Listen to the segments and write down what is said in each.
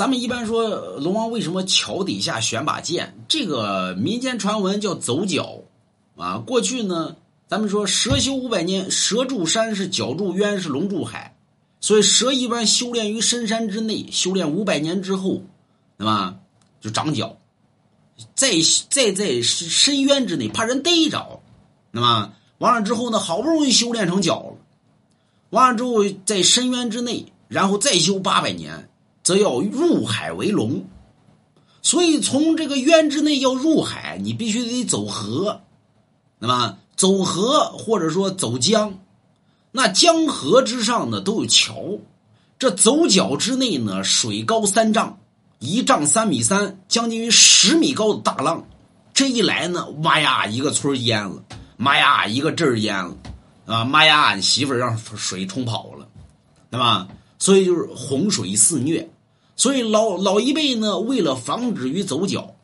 咱们一般说龙王为什么桥底下选把剑？这个民间传闻叫走脚，啊，过去呢，咱们说蛇修五百年，蛇住山是脚住渊是龙住海，所以蛇一般修炼于深山之内，修炼五百年之后，对吧？就长脚，在在在深渊之内怕人逮着，那么完了之后呢，好不容易修炼成脚了，完了之后在深渊之内，然后再修八百年。则要入海为龙，所以从这个渊之内要入海，你必须得走河，那么走河或者说走江，那江河之上呢都有桥，这走角之内呢水高三丈，一丈三米三，将近于十米高的大浪，这一来呢，妈呀，一个村淹了，妈呀，一个镇淹了，啊，妈呀，俺媳妇让水冲跑了，对吧？所以就是洪水肆虐，所以老老一辈呢，为了防止于走脚，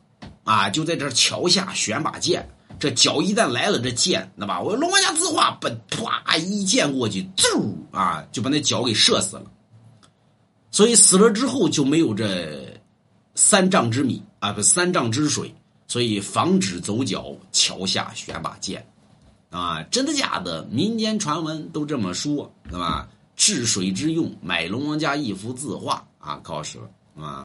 啊，就在这桥下悬把剑。这脚一旦来了，这剑，那吧，我龙王家字画，奔啪一剑过去，嗖啊，就把那脚给射死了。所以死了之后就没有这三丈之米啊，不三丈之水，所以防止走脚，桥下悬把剑，啊，真的假的？民间传闻都这么说，对吧？治水之用，买龙王家一幅字画啊，高了啊。